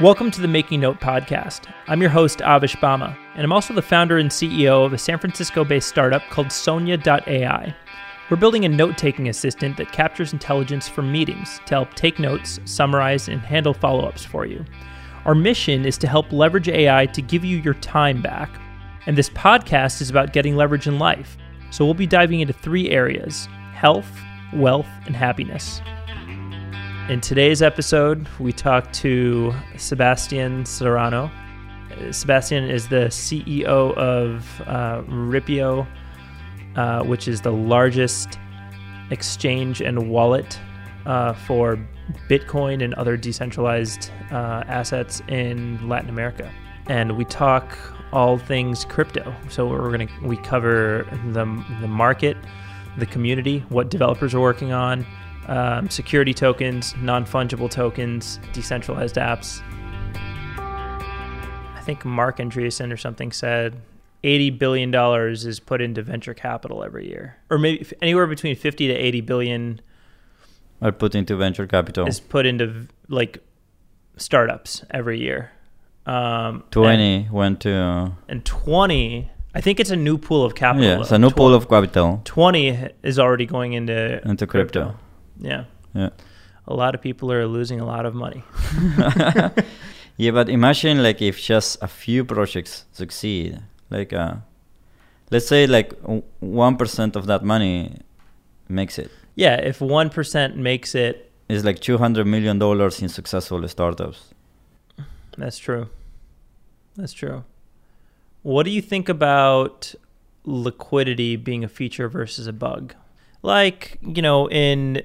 Welcome to the Making Note podcast. I'm your host, Avish Bama, and I'm also the founder and CEO of a San Francisco based startup called Sonia.ai. We're building a note taking assistant that captures intelligence from meetings to help take notes, summarize, and handle follow ups for you. Our mission is to help leverage AI to give you your time back. And this podcast is about getting leverage in life. So we'll be diving into three areas health, wealth, and happiness. In today's episode, we talk to Sebastian Serrano. Uh, Sebastian is the CEO of uh, Ripio, uh, which is the largest exchange and wallet uh, for Bitcoin and other decentralized uh, assets in Latin America. And we talk all things crypto. So we're gonna we cover the the market, the community, what developers are working on um, security tokens, non fungible tokens, decentralized apps. I think Marc Andreessen or something said $80 billion is put into venture capital every year, or maybe anywhere between 50 to 80 billion are put into venture capital. Is put into like startups every year. Um, 20 and, went to. And 20 I think it's a new pool of capital. Yeah, it's a new pool of capital. 20 is already going into into crypto. crypto. Yeah. Yeah. A lot of people are losing a lot of money. yeah, but imagine like if just a few projects succeed, like uh, let's say like one percent of that money makes it. Yeah, if one percent makes it, it's like two hundred million dollars in successful startups. That's true. That's true. What do you think about liquidity being a feature versus a bug? Like you know in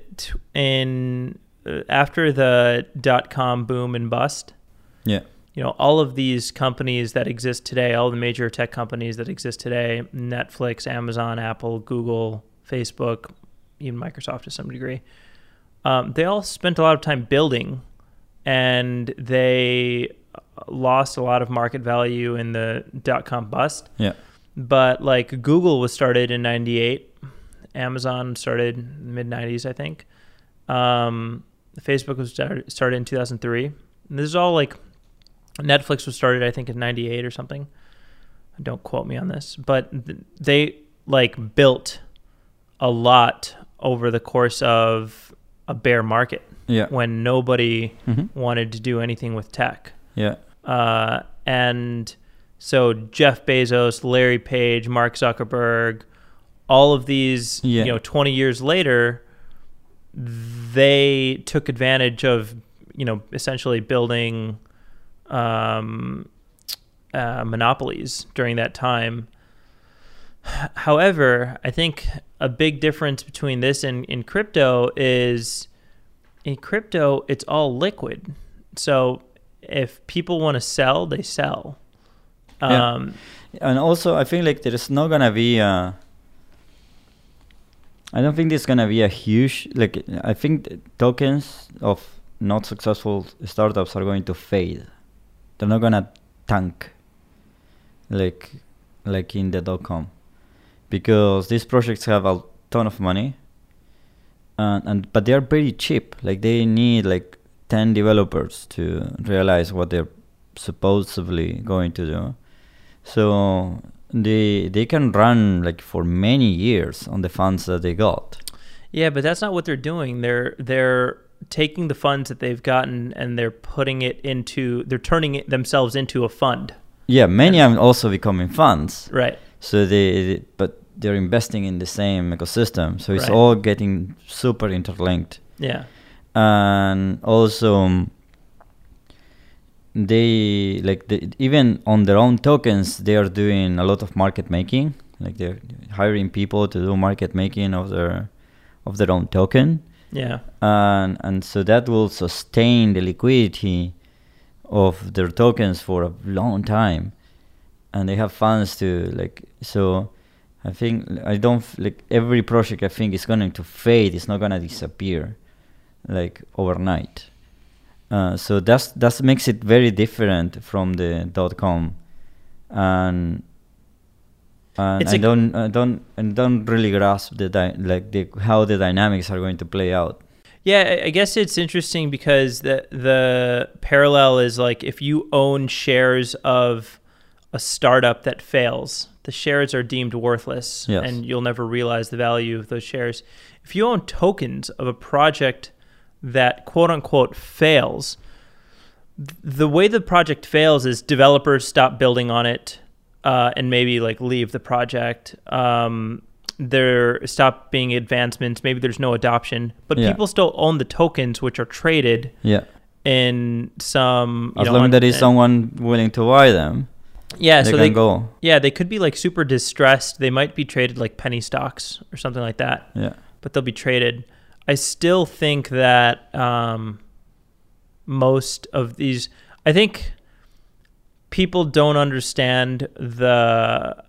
in uh, after the dot com boom and bust yeah. you know all of these companies that exist today all the major tech companies that exist today netflix amazon apple google facebook even microsoft to some degree um, they all spent a lot of time building and they lost a lot of market value in the dot com bust. Yeah. But like google was started in 98 Amazon started mid 90s, I think. Um, Facebook was started, in 2003. And this is all like Netflix was started, I think, in 98 or something. Don't quote me on this, but they like built a lot over the course of a bear market. Yeah. When nobody mm-hmm. wanted to do anything with tech. Yeah. Uh, and so Jeff Bezos, Larry Page, Mark Zuckerberg, all of these, yeah. you know, 20 years later, they took advantage of, you know, essentially building um, uh, monopolies during that time. However, I think a big difference between this and in crypto is in crypto, it's all liquid. So if people want to sell, they sell. Um, yeah. And also, I think like there is not gonna be a I don't think there's gonna be a huge like. I think tokens of not successful startups are going to fade. They're not gonna tank like like in the dot com because these projects have a ton of money and, and but they are pretty cheap like they need like 10 developers to realize what they're supposedly going to do so they they can run like for many years on the funds that they got. Yeah, but that's not what they're doing. They're they're taking the funds that they've gotten and they're putting it into they're turning it themselves into a fund. Yeah, many are also becoming funds. Right. So they but they're investing in the same ecosystem. So it's right. all getting super interlinked. Yeah. And also um, they like the, even on their own tokens they are doing a lot of market making. Like they're hiring people to do market making of their of their own token. Yeah. And and so that will sustain the liquidity of their tokens for a long time. And they have funds to like so i think i don't like every project i think is going to fade. It's not going to disappear like overnight uh, so that's that makes it very different from the dot com, and and I don't I don't I don't really grasp the di- like the how the dynamics are going to play out. Yeah, I- I guess it's interesting because the the parallel is like if you own shares of a startup that fails, the shares are deemed worthless Yes. and you'll never realize the value of those shares. If you own tokens of a project that quote unquote fails, the way the project fails is developers stop building on it uh, and maybe like leave the project. Um, there stop being advancements. Maybe there's no adoption, but Yeah. people still own the tokens, which are traded Yeah. in some. As know, long as there is someone willing to buy them, Yeah, they so can they go. yeah they could be like super distressed. They might be traded like penny stocks or something like that. Yeah. but they'll be traded. I still think that um, most of these, I think people don't understand the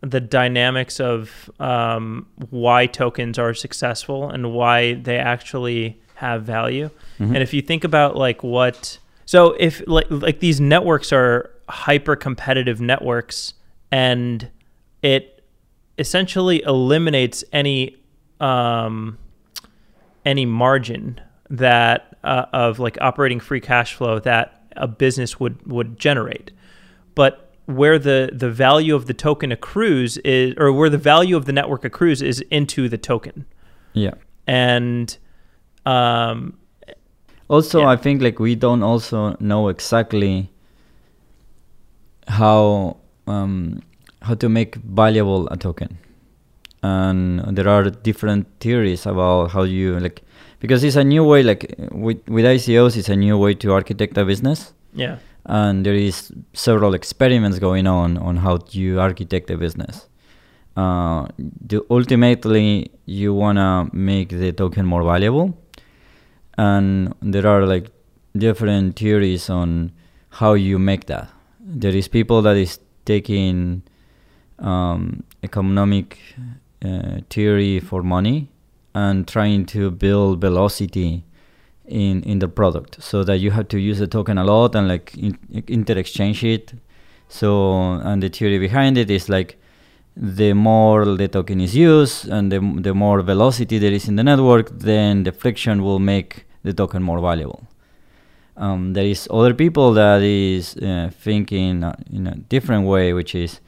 the dynamics of um, why tokens are successful and why they actually have value. Mhm. And if you think about like what, so if like like these networks are hyper competitive networks, and it essentially eliminates any um, any margin that uh, of like operating free cash flow that a business would would generate, but where the the value of the token accrues is or where the value of the network accrues is into the token Yeah. and um Also, Yeah. I think like we don't also know exactly how um, how to make valuable a token, and there are different theories about how you like because it's a new way. Like with with ICOs, it's a new way to architect a business, yeah and there is several experiments going on on how you architect a business. Uh, the, ultimately, you wanna make the token more valuable, and there are like different theories on how you make that. There is people that is taking um, economic uh, theory for money and trying to build velocity in in the product. So that you have to use the token a lot and like in, inter exchange it. So and the theory behind it is like the more the token is used and the, the more velocity there is in the network then the friction will make the token more valuable. Um, there is other people that is uh, thinking uh, in a different way which is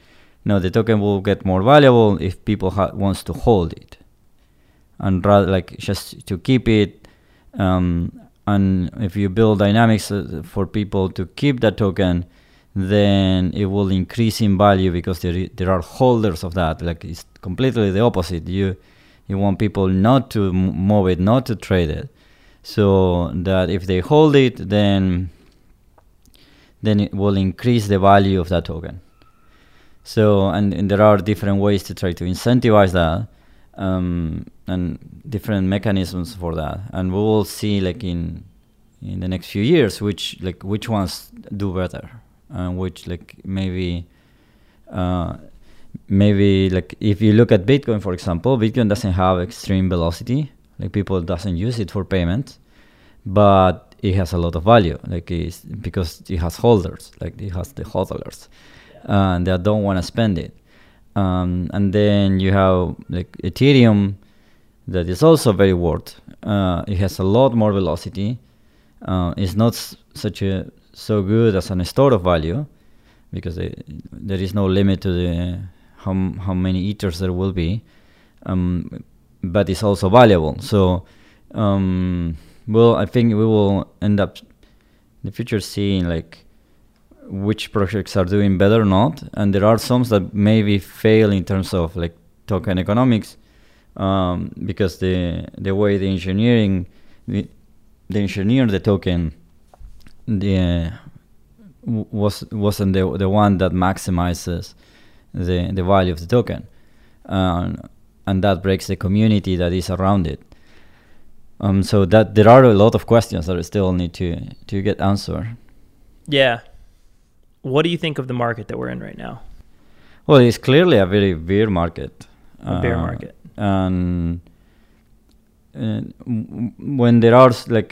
no the token will get more valuable if people wants to hold it. And rather like just to keep it um, and if you build dynamics uh, for people to keep that token then it will increase in value because there there are holders of that. Like it's completely the opposite. You you want people not to move it not to trade it. So that if they hold it then then it will increase the value of that token so and, and there are different ways to try to incentivize that um, and different mechanisms for that. And we will see like in in the next few years which like which ones do better and which like maybe uh, maybe like if you look at bitcoin for example bitcoin doesn't have extreme velocity. Like people doesn't use it for payment but it has a lot of value. Like it's because it has holders like it has the hodlers uh, that don't want to spend it. Um, and then you have like ethereum that is also very worth. Uh, it has a lot more velocity. Uh, it's not s- such a so good as an store of value because there is no limit to the how how many ethers there will be. Um, but it's also valuable. So um, well I think we will end up in the future seeing like which projects are doing better or not and there are some that maybe fail in terms of like token economics um, because the the way the engineering the, the engineer the token the was wasn't the the one that maximizes the the value of the token. Um, and that breaks the community that is around it. Um, so that there are a lot of questions that still need to to get answered yeah what do you think of the market that we're in right now Well, it's clearly a very bear market. A bear Uh, market. And uh, w- w- when there are s- like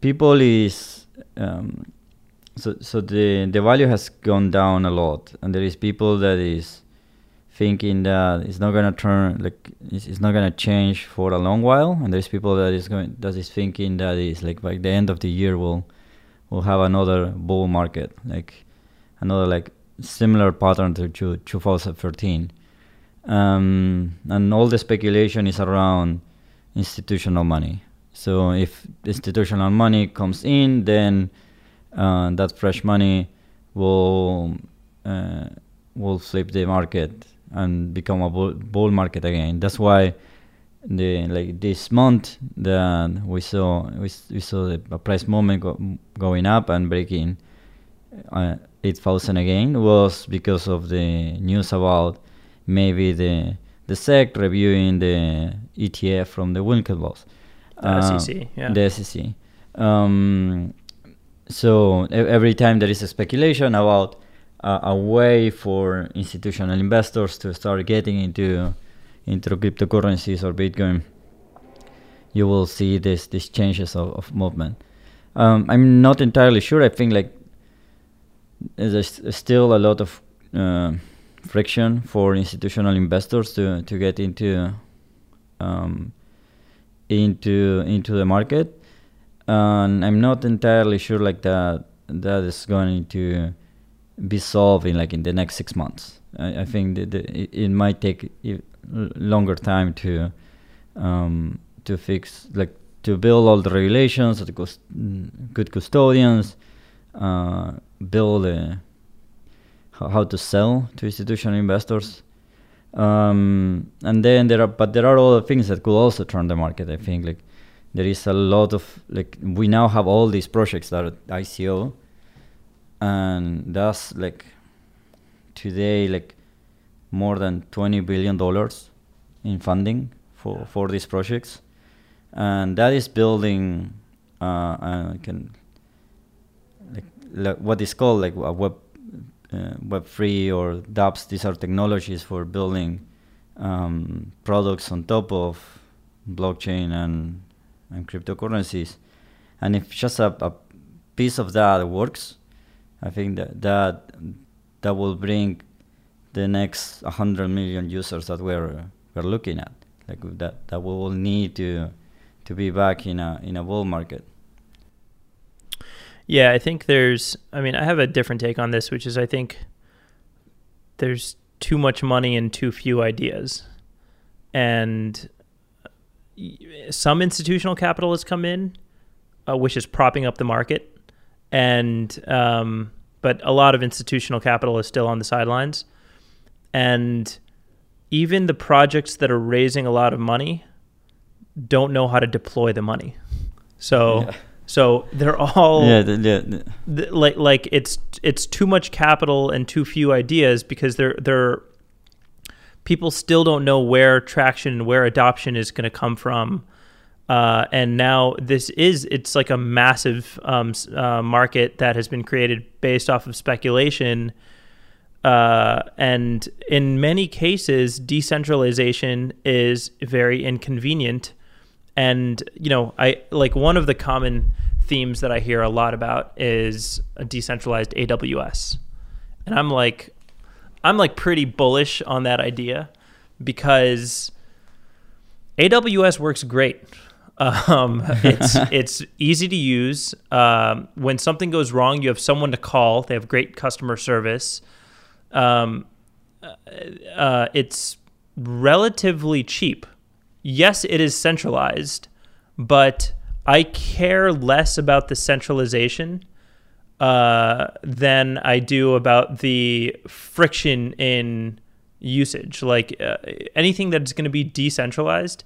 people is um, so so the the value has gone down a lot, and there is people that is thinking that it's not gonna turn like it's, it's not gonna change for a long while, and there's people that is going that is thinking that is like by the end of the year we'll we'll have another bull market, like another like similar pattern to 2013. Um, and all the speculation is around institutional money. So if institutional money comes in, then uh, that fresh money will uh, will flip the market and become a bull, market again. That's why the like this month that we saw we, we saw the price movement go, going up and breaking uh, 8000 again was because of the news about maybe the the SEC reviewing the ETF from the Winklevoss. The uh, SEC, yeah. The SEC. Um, so every time there is a speculation about uh, a way for institutional investors to start getting into into cryptocurrencies or Bitcoin, you will see this these changes of, of movement. Um, I'm not entirely sure. I think like there's still a lot of uh, friction for institutional investors to, to get into um, into into the market, and I'm not entirely sure like that that is going to be solved in like in the next six months. I, I think that it, it, might take longer time to um, to fix like to build all the regulations, the good custodians, uh, build a how to sell to institutional investors. Um, and then there are, but there are other things that could also turn the market. I think like there is a lot of like we now have all these projects that are ICO, and that's like today like more than twenty billion dollars in funding for for these projects, and that is building. Uh, I can like, what is called like a web uh, Web3 or dApps, these are technologies for building um, products on top of blockchain and, and cryptocurrencies. And if just a, a piece of that works, I think that that, that will bring the next 100 million users that we're, we're looking at. Like that, that we will need to, to be back in a, in a bull market. Yeah, I think there's. I mean, I have a different take on this, which is I think there's too much money and too few ideas, and some institutional capital has come in, uh, which is propping up the market, and um, but a lot of institutional capital is still on the sidelines, and even the projects that are raising a lot of money don't know how to deploy the money. So. Yeah so they're all yeah, the, the, the, like like it's it's too much capital and too few ideas because they're they're people still don't know where traction and where adoption is going to come from. Uh, and now this is it's like a massive um, uh, market that has been created based off of speculation. Uh, and in many cases, decentralization is very inconvenient and you know i like one of the common themes that i hear a lot about is a decentralized aws and i'm like i'm like pretty bullish on that idea because aws works great um, it's it's easy to use. Um, when something goes wrong, you have someone to call. They have great customer service. Um, uh, it's relatively cheap yes, it is centralized, but I care less about the centralization uh, than I do about the friction in usage. Like uh, anything that's going to be decentralized,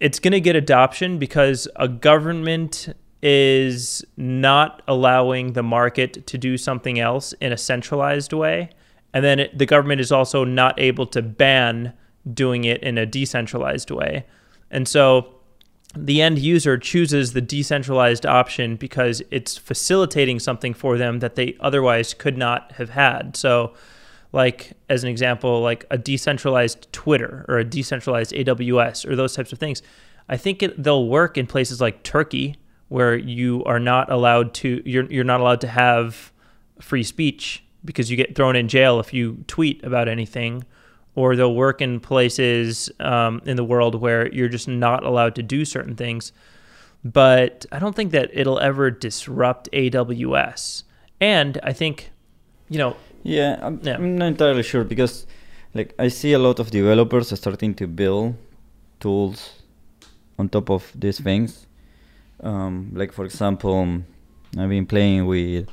it's going to get adoption because a government is not allowing the market to do something else in a centralized way. And then it, the government is also not able to ban doing it in a decentralized way. And so the end user chooses the decentralized option because it's facilitating something for them that they otherwise could not have had. So, like, as an example, like a decentralized Twitter or a decentralized AWS or those types of things. I think it, they'll work in places like Turkey where you are not allowed to you're you're not allowed to have free speech because you get thrown in jail if you tweet about anything, or they'll work in places um, in the world where you're just not allowed to do certain things. But I don't think that it'll ever disrupt AWS. And I think, you know, Yeah, I'm, Yeah. I'm not entirely sure because, like, I see a lot of developers starting to build tools on top of these things. Um, like, for example, I've been playing with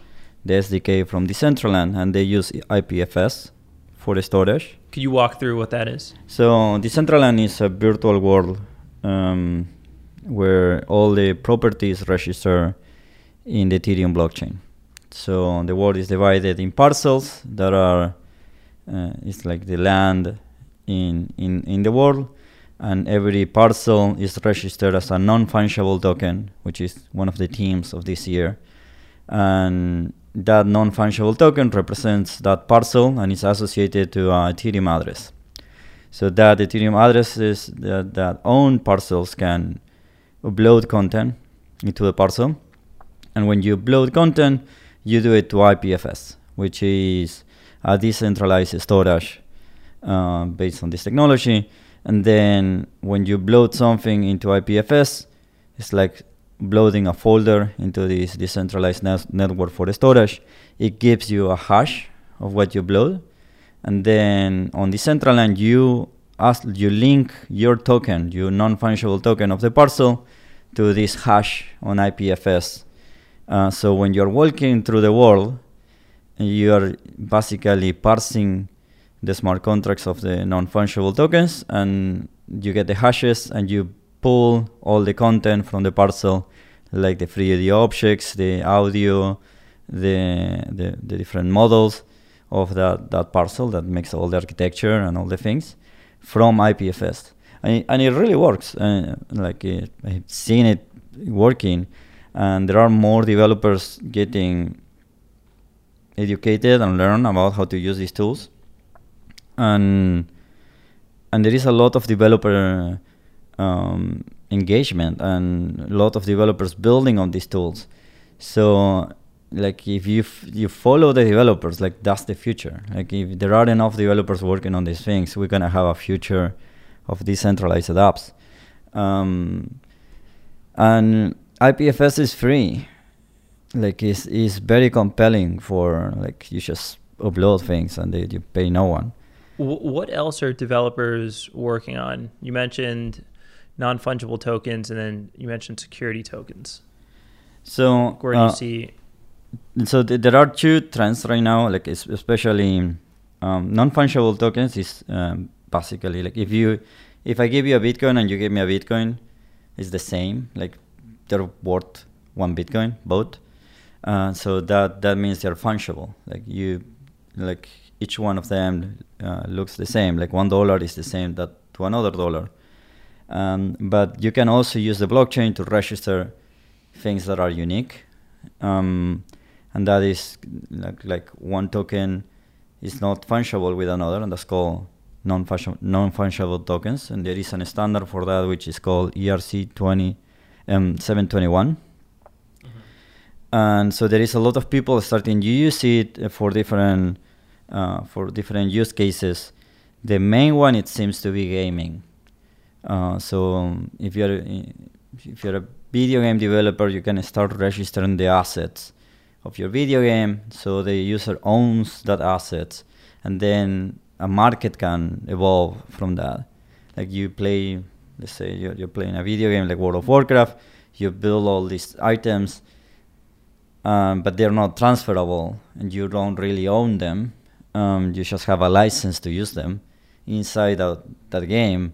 the SDK from Decentraland, and they use IPFS for the storage. Could you walk through what that is? So Decentraland is a virtual world um, where all the properties register in the Ethereum blockchain. So the world is divided in parcels that are uh, it's like the land in, in in the world, and every parcel is registered as a non-fungible token, which is one of the themes of this year. And that non-fungible token represents that parcel and is associated to a Ethereum address. So that Ethereum addresses that, that own parcels can upload content into the parcel. And when you upload content, you do it to IPFS, which is a decentralized storage uh, based on this technology. And then when you upload something into IPFS, it's like uploading a folder into this decentralized net- network for the storage. It gives you a hash of what you upload, and then on Decentraland you ask you link your token, your non-fungible token of the parcel, to this hash on IPFS. Uh, so when you're walking through the world, you are basically parsing the smart contracts of the non-fungible tokens, and you get the hashes, and you pull all the content from the parcel, like the 3D objects, the audio, the the, the different models of that, that parcel that makes all the architecture and all the things from IPFS. And it, and it really works. Uh, like it, I've seen it working, and there are more developers getting educated and learn about how to use these tools. And and there is a lot of developer um, engagement and a lot of developers building on these tools. So like if you f- you follow the developers, like that's the future. Like if there are enough developers working on these things, we're gonna have a future of decentralized apps. Um, and IPFS is free. Like it's, it's very compelling for like you just upload things and they, you pay no one. What else are developers working on? You mentioned non fungible tokens, and then you mentioned security tokens. So Where do uh, you see? so th- there are two trends right now like especially um, non-fungible tokens is um, basically like if you if i give you a bitcoin and you give me a bitcoin it's the same like they're worth one bitcoin both uh, so that that means they're fungible like you like each one of them uh, looks the same like one dollar is the same that to another dollar um, but you can also use the blockchain to register things that are unique um, and that is like, like one token is not fungible with another, and that's called non-fungible, tokens. And there is a standard for that, which is called ERC 20 um, 721. And so there is a lot of people starting to use it for different uh, for different use cases. The main one it seems to be gaming. Uh, so um, if you're if you're a video game developer, you can start registering the assets of your video game, so the user owns that assets, and then a market can evolve from that. Like you play, let's say you're, you're playing a video game like World of Warcraft, you build all these items, um, but they're not transferable, and you don't really own them. Um, you just have a license to use them inside that, that game.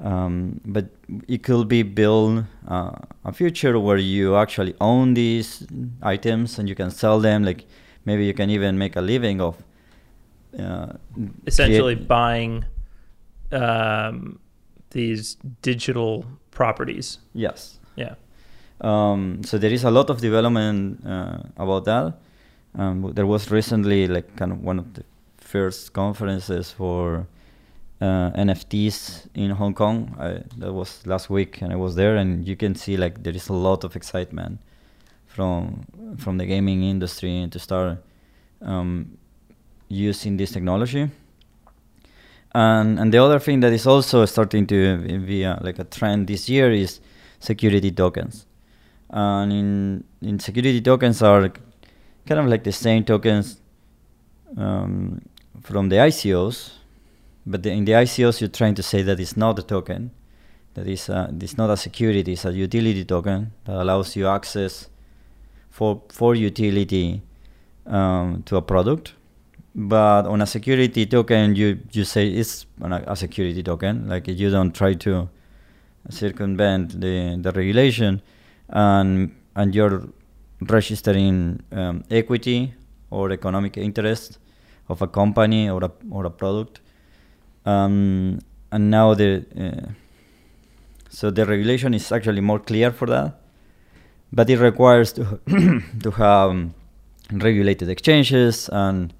Um, but it could be build uh, a future where you actually own these items and you can sell them. Like maybe you can even make a living of uh, Essentially, create- buying um, these digital properties. yes. Yeah. Um, so there is a lot of development uh, about that. Um, there was recently like kind of one of the first conferences for uh, NFTs in Hong Kong. I, that was last week, and I was there, and you can see like there is a lot of excitement from from the gaming industry to start um, using this technology. And and the other thing that is also starting to be a, like a trend this year is security tokens. And in in security tokens are kind of like the same tokens um, from the ICOs, but the, in the ICOs you're trying to say that it's not a token, that is a, it's not a security, it's a utility token that allows you access for for utility um, to a product. But on a security token, you you say it's a security token, like you don't try to circumvent the the regulation, and and you're registering um, equity or economic interest of a company or a or a product. Um, and now the uh, so the regulation is actually more clear for that, but it requires to to have um, regulated exchanges and.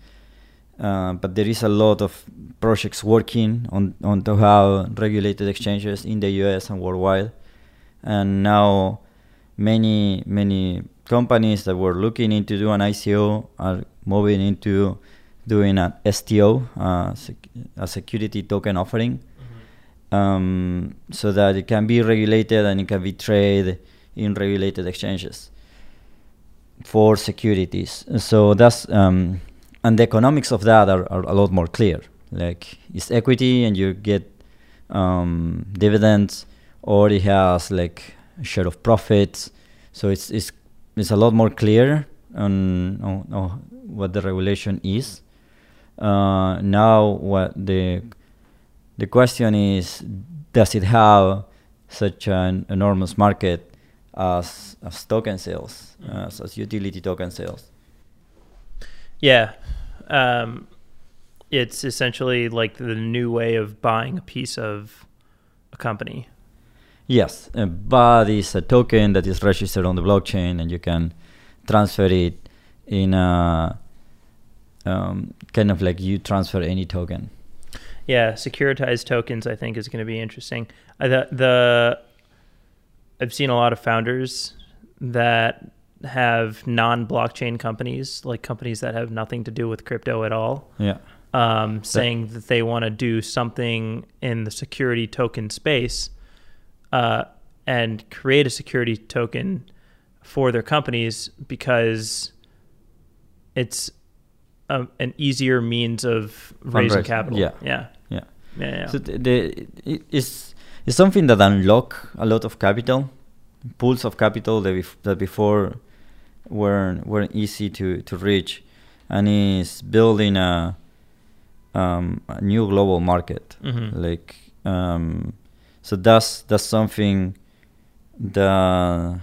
Uh, but there is a lot of projects working on on to have regulated exchanges in the US and worldwide, and now many many companies that were looking into do an ICO are moving into doing an STO, uh, sec- a security token offering, mm-hmm. um, so that it can be regulated and it can be traded in regulated exchanges for securities. So that's um, and the economics of that are, are a lot more clear. Like it's equity and you get um, dividends, or it has like a share of profits. So it's it's it's a lot more clear on, on, on what the regulation is. Uh, now, what the the question is, does it have such an enormous market as as token sales, mm-hmm. as, as utility token sales? Yeah, um, it's essentially like the new way of buying a piece of a company. Yes, uh, but it's a token that is registered on the blockchain, and you can transfer it in a um, kind of like you transfer any token. Yeah, securitized tokens I think is going to be interesting. Uh, the, the I've seen a lot of founders that have non-blockchain companies, like companies that have nothing to do with crypto at all. Yeah. Um, saying that they want to do something in the security token space, uh, and create a security token for their companies because it's a, an easier means of raising capital. Yeah. Yeah. Yeah. Yeah. yeah. So the, the it's it's something that unlock a lot of capital, pools of capital that, bef- that before weren't weren't easy to to reach, and is building a um, a new global market. Mm-hmm. Like um, so that's that's something that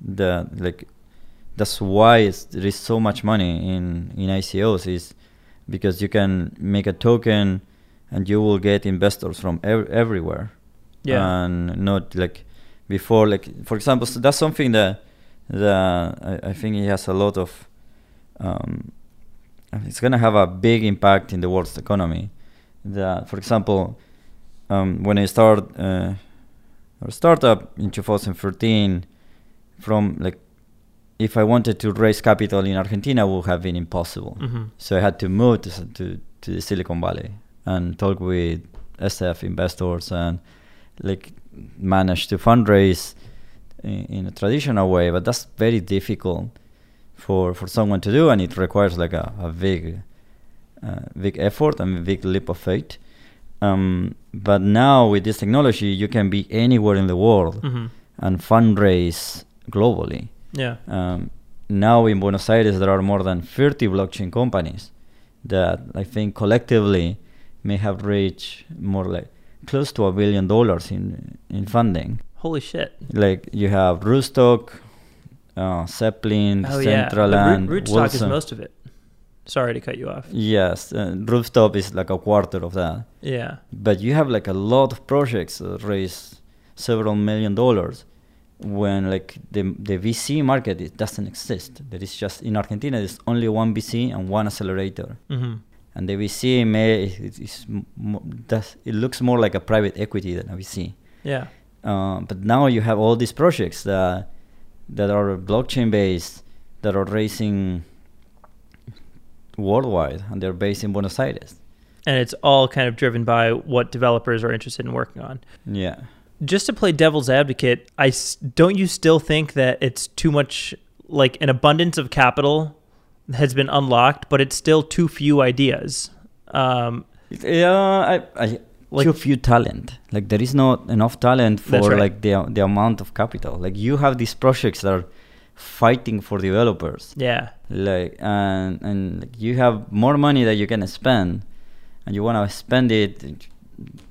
that like that's why there is so much money in in ICOs is because you can make a token and you will get investors from ev- everywhere. Yeah. And not like before, like for example, so that's something that that I, I think it has a lot of. Um, it's gonna have a big impact in the world's economy. That, for example, um, when I started uh, our startup in 2013, from like if I wanted to raise capital in Argentina, would have been impossible. Mm-hmm. So I had to move to, to to the Silicon Valley and talk with SF investors and like manage to fundraise in, in, a traditional way. But that's very difficult for for someone to do, and it requires like a, a big uh, big effort and a big leap of faith. Um, but now with this technology, you can be anywhere in the world mm-hmm. and fundraise globally. Yeah. Um, now in Buenos Aires, there are more than 30 blockchain companies that I think collectively may have reached more like close to a billion dollars in in funding. Holy shit! Like you have Rootstock, uh, Zeppelin, oh, Centraland, yeah. Root, Rootstock is most of it. Sorry to cut you off. Yes, uh, Rootstock is like a quarter of that. Yeah. But you have like a lot of projects that raise several million dollars when like the the VC market it doesn't exist. There is just in Argentina there's only one VC and one accelerator. Mm-hmm. And the VC may it, is, does, it looks more like a private equity than a VC. Yeah. Uh, but now you have all these projects that that are blockchain based that are raising worldwide, and they're based in Buenos Aires. And it's all kind of driven by what developers are interested in working on. Yeah. Just to play devil's advocate, I don't you still think that it's too much like an abundance of capital has been unlocked, but it's still too few ideas. Um, Yeah, I, I Like- too few talent. Like there is not enough talent for right. like the the amount of capital. Like you have these projects that are fighting for developers. yeah, Like and and like, you have more money that you can spend, and you want to spend it,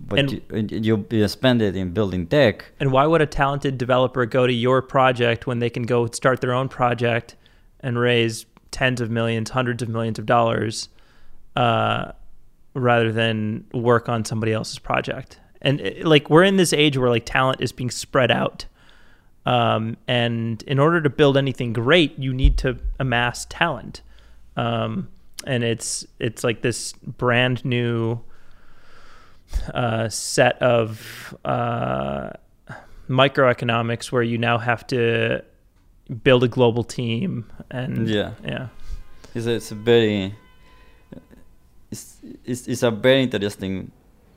but And- you, you you spend it in building tech. and why would a talented developer go to your project when they can go start their own project and raise tens of millions, hundreds of millions of dollars, uh, rather than work on somebody else's project? And uh, like we're in this age where like talent is being spread out. Um, and in order to build anything great, you need to amass talent. Um, and it's it's like this brand new uh, set of uh, microeconomics where you now have to build a global team and Yeah. yeah It's a, it's a very it's, it's it's a very interesting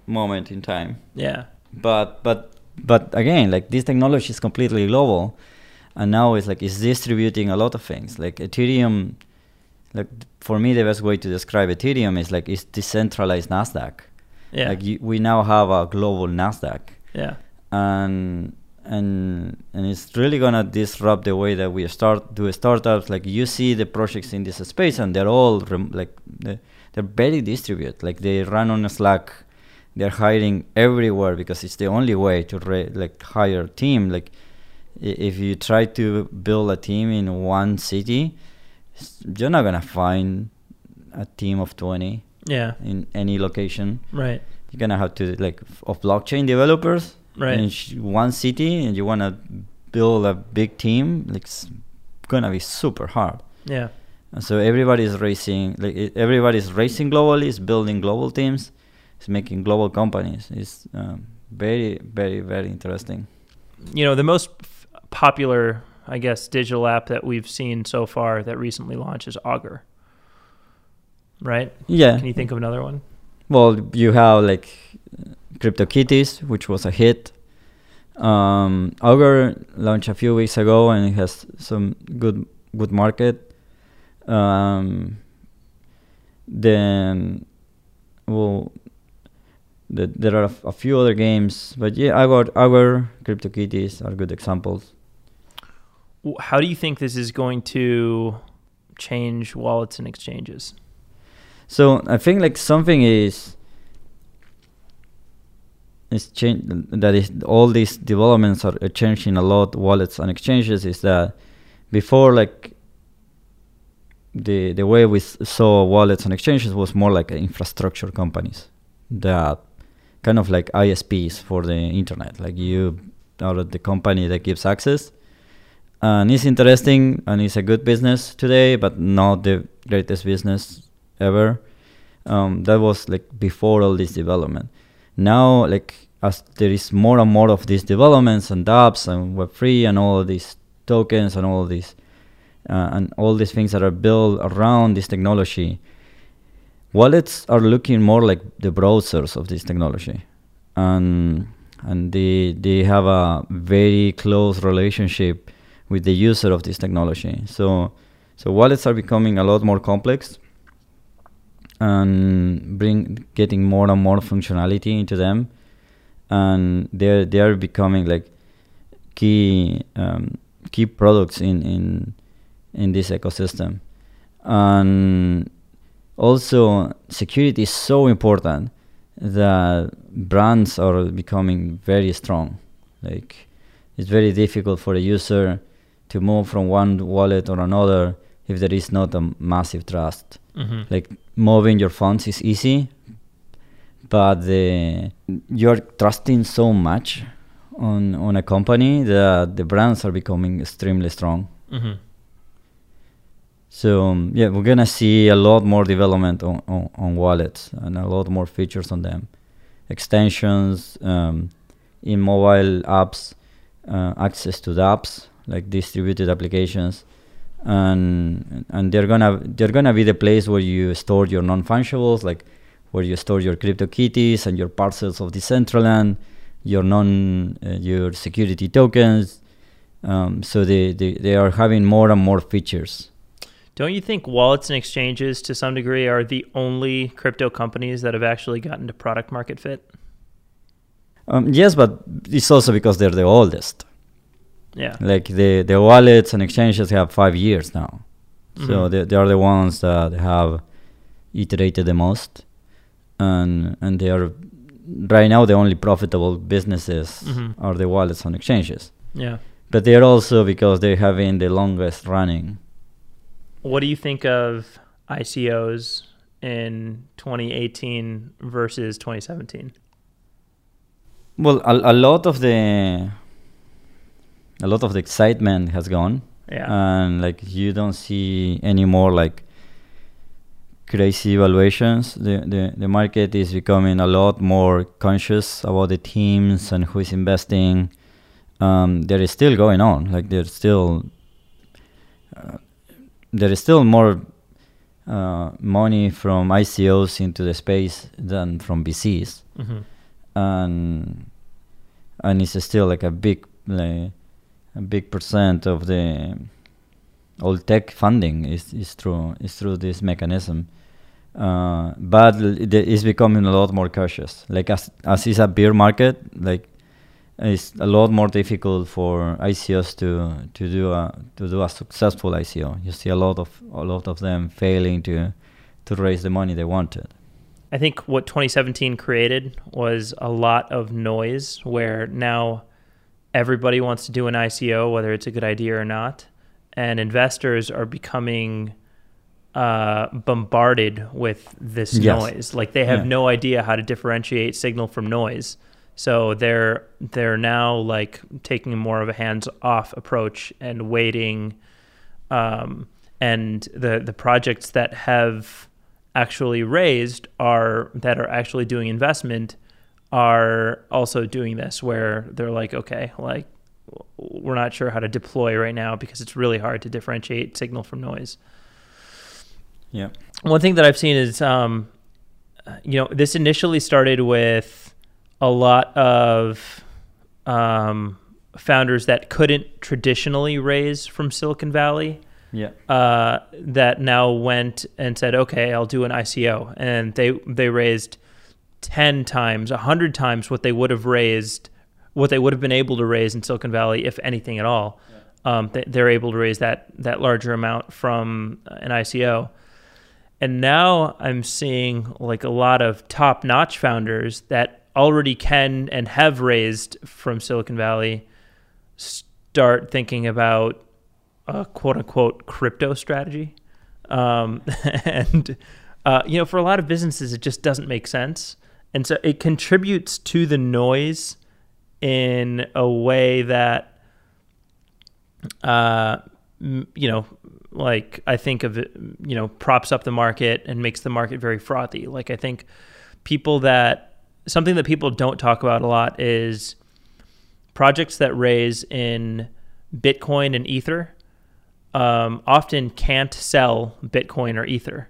moment in time. yeah but but but again like this technology is completely global and now it's like it's distributing a lot of things like ethereum like for me the best way to describe ethereum is like it's decentralized nasdaq yeah. Like you, we now have a global nasdaq. Yeah. And and and it's really gonna disrupt the way that we start do startups. Like you see the projects in this space and they're all rem- like they- they're very distributed. Like they run on slack. They're hiring everywhere because it's the only way to re- like hire a team. Like if you try to build a team in one city you're not gonna find a team of 20 yeah. In any location. Right. You're gonna have to like of blockchain developers. Right. in sh- one city and you want to build a big team like it's gonna be super hard. Yeah. And so everybody's racing like e- everybody's racing globally is building global teams is making global companies. It's um, very very very interesting. You know the most f- popular i guess digital app that we've seen so far that recently launched is augur right yeah can you think of another one well you have like CryptoKitties, which was a hit. Um, Augur launched a few weeks ago and it has some good good market. Um, then, well, the, there are a, a few other games, but yeah, Augur, Augur, CryptoKitties are good examples. How do you think this is going to change wallets and exchanges So I think like something is is change that is all these developments are are changing a lot wallets and exchanges is that before like the the way we saw wallets and exchanges was more like infrastructure companies that kind of like ISPs for the internet. Like you are the company that gives access. And it's interesting and it's a good business today but not the greatest business ever. Um, that was like before all this development. Now like as there is more and more of these developments and dapps and web3 and all these tokens and all these uh, and all these things that are built around this technology wallets are looking more like the browsers of this technology. And and they they have a very close relationship with the user of this technology. So so wallets are becoming a lot more complex and bring getting more and more functionality into them. And they're they're becoming like key um, key products in in in this ecosystem. And also security is so important that brands are becoming very strong. Like it's very difficult for a user to move from one wallet or another if there is not a massive trust. Mm-hmm. like moving your funds is easy but the you're trusting so much on on a company that the brands are becoming extremely strong. Mm-hmm. so um, yeah we're gonna see a lot more development on, on, on wallets and a lot more features on them. Extensions um, in mobile apps uh, access to the apps like distributed applications and and they're gonna they're gonna be the place where you store your non-fungibles, like where you store your crypto CryptoKitties and your parcels of Decentraland, your non uh, your security tokens. Um, so they, they they are having more and more features. Don't you think wallets and exchanges, to some degree, are the only crypto companies that have actually gotten to product market fit? Um, yes, but it's also because they're the oldest. Yeah. Like the, the wallets and exchanges have five years now. Mm-hmm. So they, they are the ones that have iterated the most. And, and they are right now the only profitable businesses Mhm. are the wallets and exchanges. Yeah. But they're also because they're having the longest running. What do you think of ICOs in 2018 versus 2017? Well, a, a lot of the a lot of the excitement has gone. Yeah. and like you don't see any more like crazy evaluations. The, the the market is becoming a lot more conscious about the teams and who is investing. Um, there is still going on. Like there's still uh, there is still more uh, money from ICOs into the space than from VCs hmm and and it's still like a big like, a big percent of the all tech funding is, is through is through this mechanism. Uh, but it is becoming a lot more cautious. Like as as is a beer market, like it's a lot more difficult for ICOs to to do a to do a successful ICO. You see a lot of a lot of them failing to to raise the money they wanted. I think what 2017 created was a lot of noise where now everybody wants to do an ICO, whether it's a good idea or not. And investors are becoming uh, bombarded with this Yes. noise. Like they have Yeah. no idea how to differentiate signal from noise. So they're they're now like taking more of a hands-off approach and waiting. Um, and the the projects that have actually raised are that are actually doing investment are also doing this where they're like okay like we're not sure how to deploy right now because it's really hard to differentiate signal from noise Yeah. one thing that I've seen is, um, you know, this initially started with a lot of um, founders that couldn't traditionally raise from Silicon Valley Yeah. uh, that now went and said, "Okay, I'll do an ICO," and they they raised ten times, hundred times what they would have raised, what they would have been able to raise in Silicon Valley, if anything at all. Um, they, they're able to raise that that larger amount from uh, an ICO, and now I'm seeing like a lot of top notch founders that already can and have raised from Silicon Valley start thinking about a quote unquote crypto strategy. Um, and, uh, you know, for a lot of businesses, it just doesn't make sense. And so it contributes to the noise in a way that, uh, you know, like I think of it, you know, props up the market and makes the market very frothy. Like I think people that, something that people don't talk about a lot is projects that raise in Bitcoin and Ether um, often can't sell Bitcoin or Ether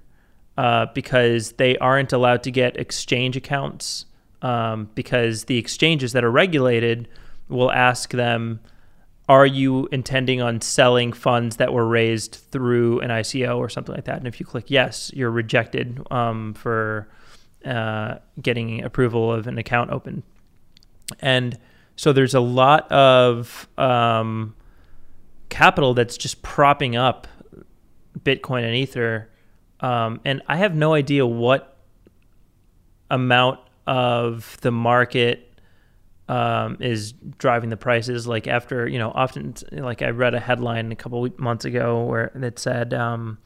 uh, because they aren't allowed to get exchange accounts um, because the exchanges that are regulated will ask them, are you intending on selling funds that were raised through an ICO or something like that? And if you click yes, you're rejected um, for uh, getting approval of an account open. And so there's a lot of um, capital that's just propping up Bitcoin and Ether. Um, and I have no idea what amount of the market um, is driving the prices. Like after, you know, often, like I read a headline a couple months ago where that said, um,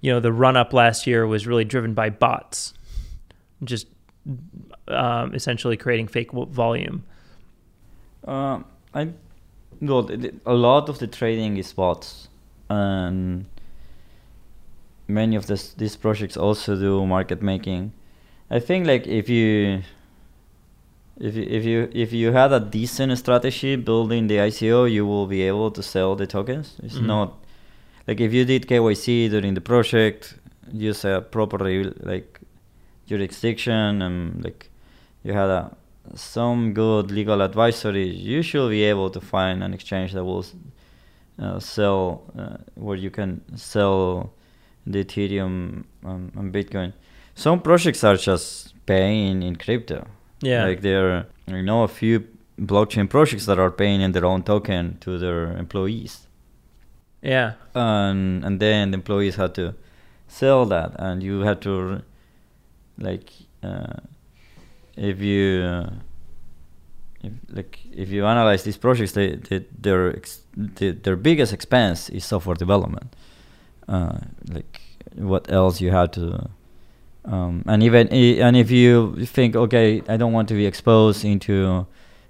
you know, the run up last year was really driven by bots, just um, essentially creating fake volume. Um, I well, a lot of the trading is bots, and many of this these projects also do market making. I think like if you if you if you if you had a decent strategy building the ICO, you will be able to sell the tokens. It's Mhm. not like if you did KYC during the project, use a proper like jurisdiction and like you had a some good legal advisory, you should be able to find an exchange that will uh, sell uh, where you can sell the Ethereum um, and Bitcoin. Some projects are just paying in crypto. Yeah. Like there, I know a few blockchain projects that are paying in their own token to their employees. Yeah. And and then the employees had to sell that, and you had to, like, uh, if you, uh, if, like, if you analyze these projects, they, they their ex- the, their biggest expense is software development. Uh, like, what else you have to um, and even i- and if you think okay i don't want to be exposed into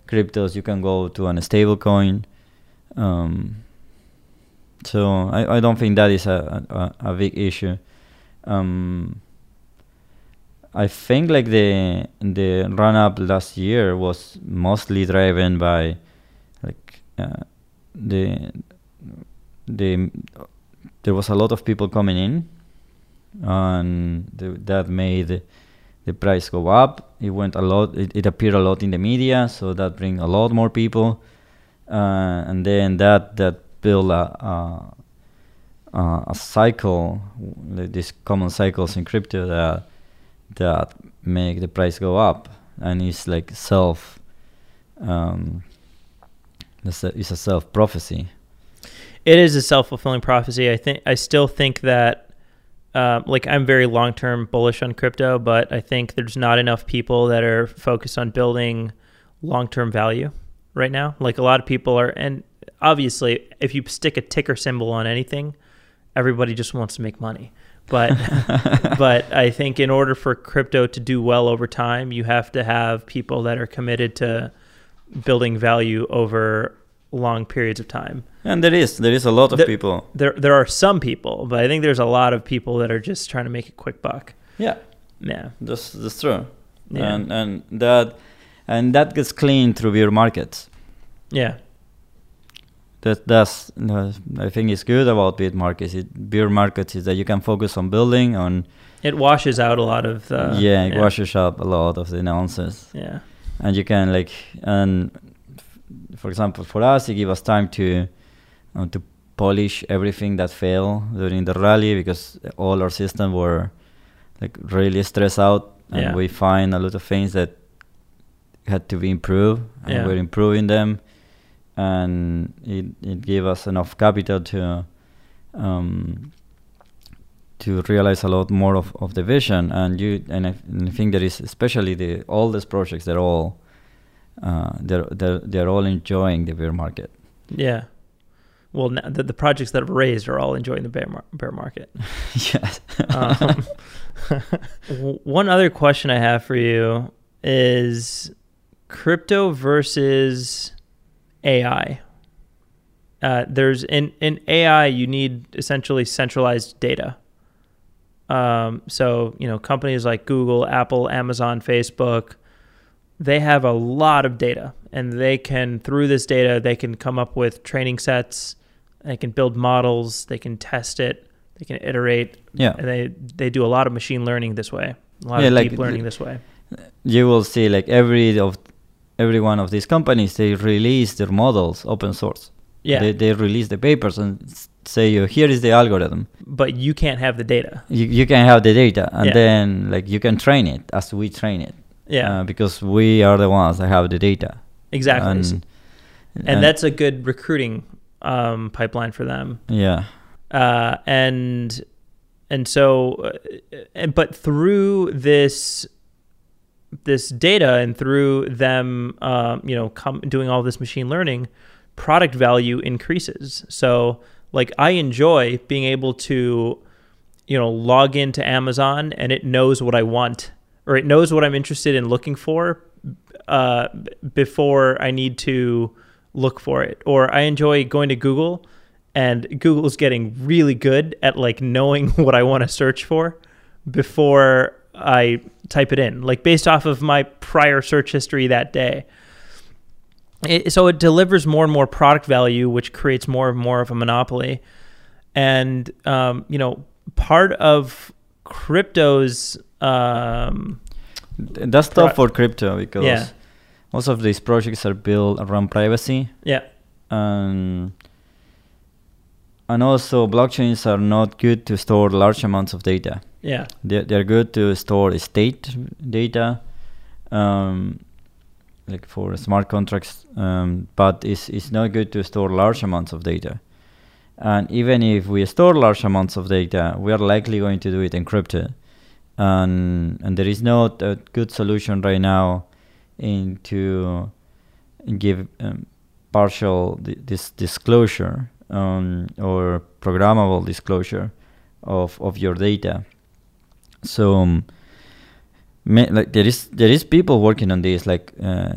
cryptos you can go to an stable coin um, so I, I don't think that is a, a, a big issue. Um, I think like the the run up last year was mostly driven by like uh, the the there was a lot of people coming in and th- that made the price go up. It went a lot. It, it appeared a lot in the media, so that bring a lot more people, uh, and then that that built a a, a, cycle, like these common cycles in crypto that that make the price go up, and it's like self. Um, it's a, it's a self prophecy. It is a self fulfilling prophecy. I think I still think that um, like I'm very long term bullish on crypto, but I think there's not enough people that are focused on building long term value right now. Like a lot of people are, and obviously, if you stick a ticker symbol on anything, everybody just wants to make money. But but I think in order for crypto to do well over time, you have to have people that are committed to building value over long periods of time. And there is there is a lot of The- people. There there are some people, but I think there's a lot of people that are just trying to make a quick buck. Yeah, Yeah. that's that's true. Yeah. And and that and that gets cleaned through beer markets. Yeah. That that's uh, I think is good about beer markets. It, beer markets is that you can focus on building on It washes out a lot of the yeah, it washes up a lot of the nonsense, Yeah. and you can like and for example for us it give us time to uh, to polish everything that failed during the rally because all our system were like really stressed out and Yeah. we find a lot of things that had to be improved and Yeah. we're improving them and it, it gave us enough capital to um, to realize a lot more of, of the vision and you and I, and I think there is especially the all these projects they're all uh, they're, they're they're all enjoying the bear market Yeah. Well, the, the projects that have raised are all enjoying the bear, mar- bear market. yes Um, one other question I have for you is crypto versus AI. Uh, there's in in AI you need essentially centralized data. Um, so you know companies like Google, Apple, Amazon, Facebook, they have a lot of data, and they can through this data they can come up with training sets, they can build models, they can test it, they can iterate, yeah. And they they do a lot of machine learning this way, a lot Yeah, of like deep learning this way. you will see like every of every one of these companies they release their models open source. Yeah, they, they release the papers and say you here is the algorithm. But you can't have the data. you, you can have the data and Yeah. then like you can train it as we train it Yeah, uh, because we are the ones that have the data exactly. and, and, that's a good recruiting um, pipeline for them. yeah uh, and and so uh, and but through this this data and through them um, you know com- doing all this machine learning product value increases so like i enjoy being able to you know log into amazon and it knows what i want or it knows what i'm interested in looking for uh, before i need to look for it or i enjoy going to google and Google's getting really good at like knowing what I want to search for before I type it in, like based off of my prior search history that day. It, so it delivers more and more product value, which creates more and more of a monopoly. and um, you know, part of crypto's um, That's tough for crypto because Yeah. most of these projects are built around privacy yeah, and and also blockchains are not good to store large amounts of data. yeah, They're, they're good to store state data, um, like for smart contracts, um, but it's, it's not good to store large amounts of data. And even if we store large amounts of data, we are likely going to do it encrypted. And, and there is not a good solution right now in to give um, partial di- this disclosure um, or programmable disclosure of, of your data. So, um, ma- like there is there is people working on this, like uh,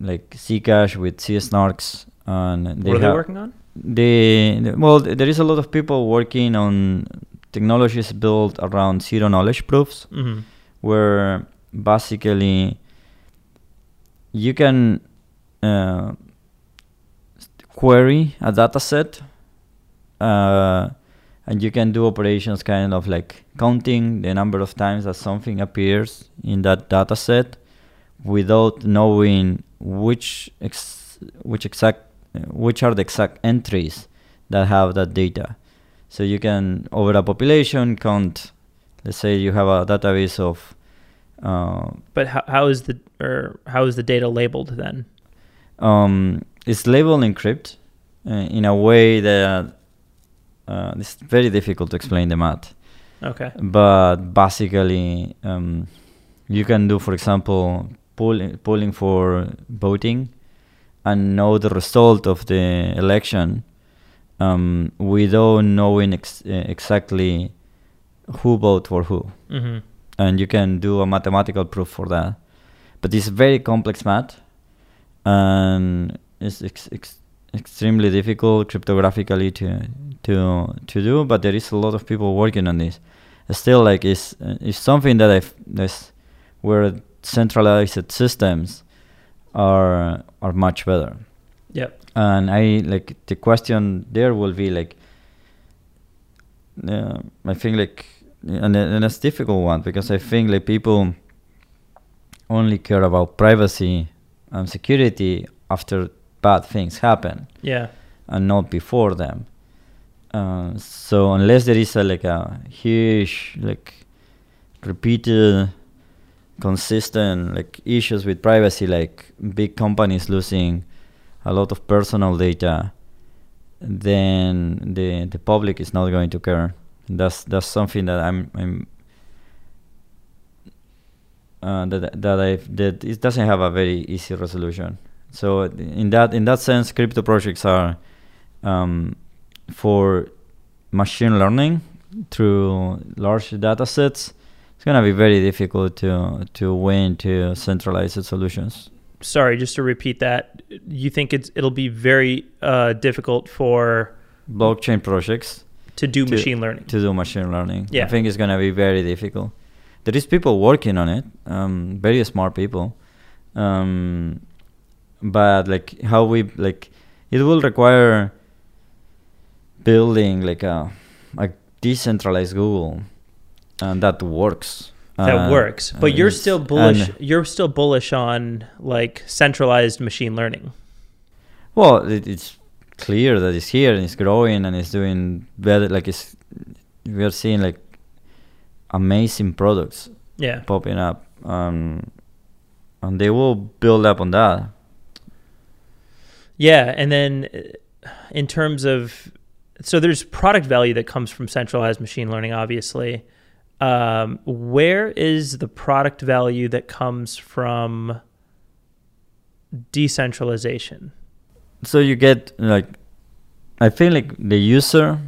like Zcash with zk-SNARKs, and they what are they working on? they well, th- there is a lot of people working on technologies built around zero knowledge proofs, Mm-hmm. where basically you can uh, query a data set uh, and you can do operations kind of like counting the number of times that something appears in that data set without knowing which ex- which exact which are the exact entries that have that data so you can over a population count let's say you have a database of uh, But how, how is the or how is the data labeled then? um, it's labeled encrypt uh, in a way that uh, it's very difficult to explain the math. Okay. But basically, um, you can do, for example, poll- polling for voting and know the result of the election um, without knowing ex- uh, exactly who voted for who. Mm-hmm. and you can do a mathematical proof for that. But it's very complex math, and it's ex- ex- extremely difficult cryptographically to to to do. But there is a lot of people working on this. Still, like it's uh, it's something that I've this where centralized systems are are much better. Yep. And I like the question there will be like, uh, I think like, and and that's difficult one because I think like people only care about privacy and security after bad things happen Yeah. and not before them. Uh, so unless there is a, like a huge like repeated consistent like issues with privacy like big companies losing a lot of personal data then the the public is not going to care that's that's something that i'm i'm uh, that that I that it doesn't have a very easy resolution. So in that in that sense, crypto projects are um, for machine learning through large data sets. It's gonna be very difficult to to win to centralized solutions. Sorry, just to repeat that, you think it's it'll be very uh, difficult for Blockchain projects to do To- machine learning. to do machine learning. Yeah. I think it's gonna be very difficult. There is people working on it, um, very smart people, um, but like how we like, it will require building like a a decentralized Google, and that works. That Uh, works, but you're still bullish. and- You're still bullish on like centralized machine learning. Well, it, it's clear that it's here and it's growing and it's doing better. Like it's, we are seeing like amazing products Yeah. popping up, um, and they will build up on that. Yeah, and then uh, in terms of so there's product value that comes from centralized machine learning obviously. Um, where is the product value that comes from decentralization? So you get like, I feel like the user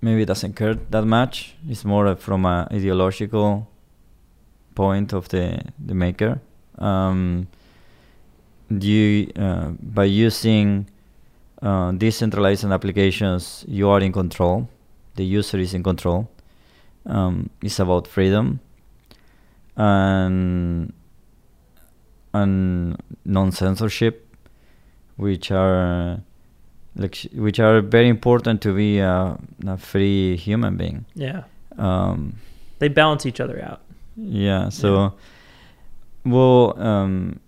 maybe doesn't care that much. It's more from a ideological point of the the maker. Um, you uh, by using uh, decentralized applications, you are in control. The user is in control. Um, it's about freedom and and non censorship, which are like sh- which are very important to be a, a free human being. Yeah. Um, They balance each other out. yeah. So, well, um,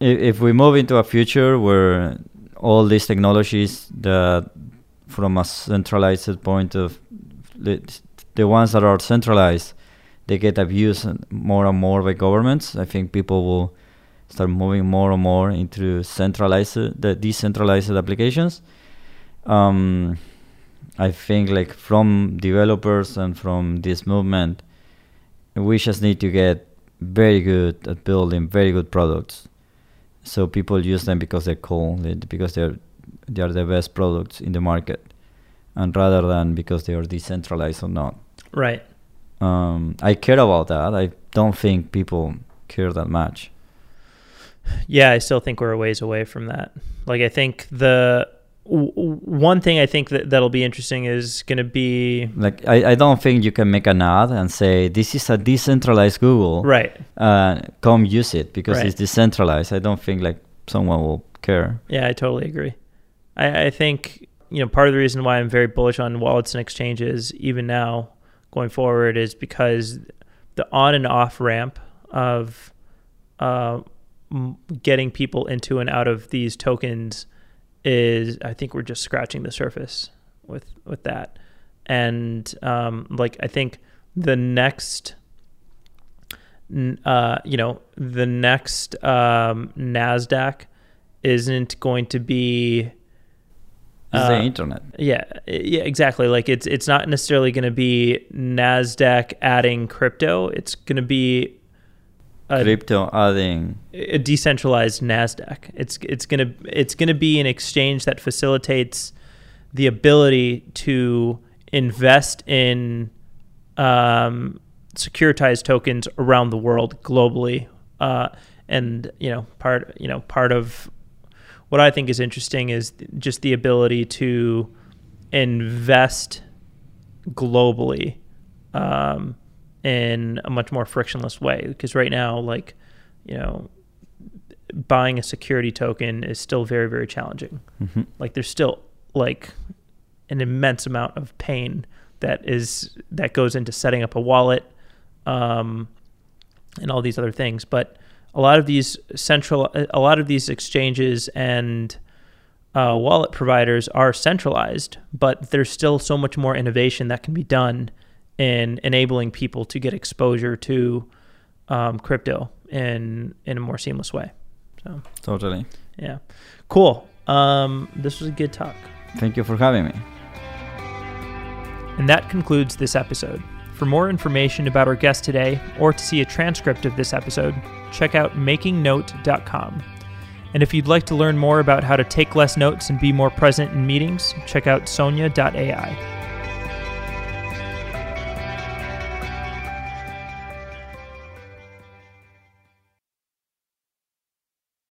if, if we move into a future where all these technologies that from a centralized point of the, the ones that are centralized they get abused more and more by governments. I think people will start moving more and more into centralized the decentralized applications. Um, i think like from developers and from this movement we just need to get very good at building very good products. So people use them because they're cool because they're they are the best products in the market and rather than because they are decentralized or not Right. um, i care about that i don't think people care that much Yeah, I still think we're a ways away from that. Like, I think the w- one thing I think that that'll be interesting is going to be like I, I don't think you can make an ad and say this is a decentralized google right. uh, come use it because Right. it's decentralized i don't think like someone will care Yeah, I totally agree. I, I think you know part of the reason why I'm very bullish on wallets and exchanges even now going forward is because the on and off ramp of uh, getting people into and out of these tokens is I think we're just scratching the surface with with that, and um, like I think the next. Uh, you know, the next um, Nasdaq isn't going to be it's the Uh, internet. yeah yeah exactly. Like it's it's not necessarily going to be Nasdaq adding crypto. It's going to be a, crypto adding. a decentralized Nasdaq. It's it's going to it's going to be an exchange that facilitates the ability to invest in um, securitized tokens around the world globally uh, and you know part you know part of what I think is interesting is just the ability to invest globally um, in a much more frictionless way. Because right now, like, you know, buying a security token is still very, very challenging. Mhm. Like, there's still like an immense amount of pain that is that goes into setting up a wallet um, and all these other things. But a lot of these central, a lot of these exchanges and uh, wallet providers are centralized, but there's still so much more innovation that can be done in enabling people to get exposure to um, crypto in in a more seamless way. So totally yeah, cool. Um, this was a good talk. thank you for having me And that concludes this episode. For more information about our guest today, or to see a transcript of this episode, check out makingnote.com. And if you'd like to learn more about how to take less notes and be more present in meetings, check out sonia.ai.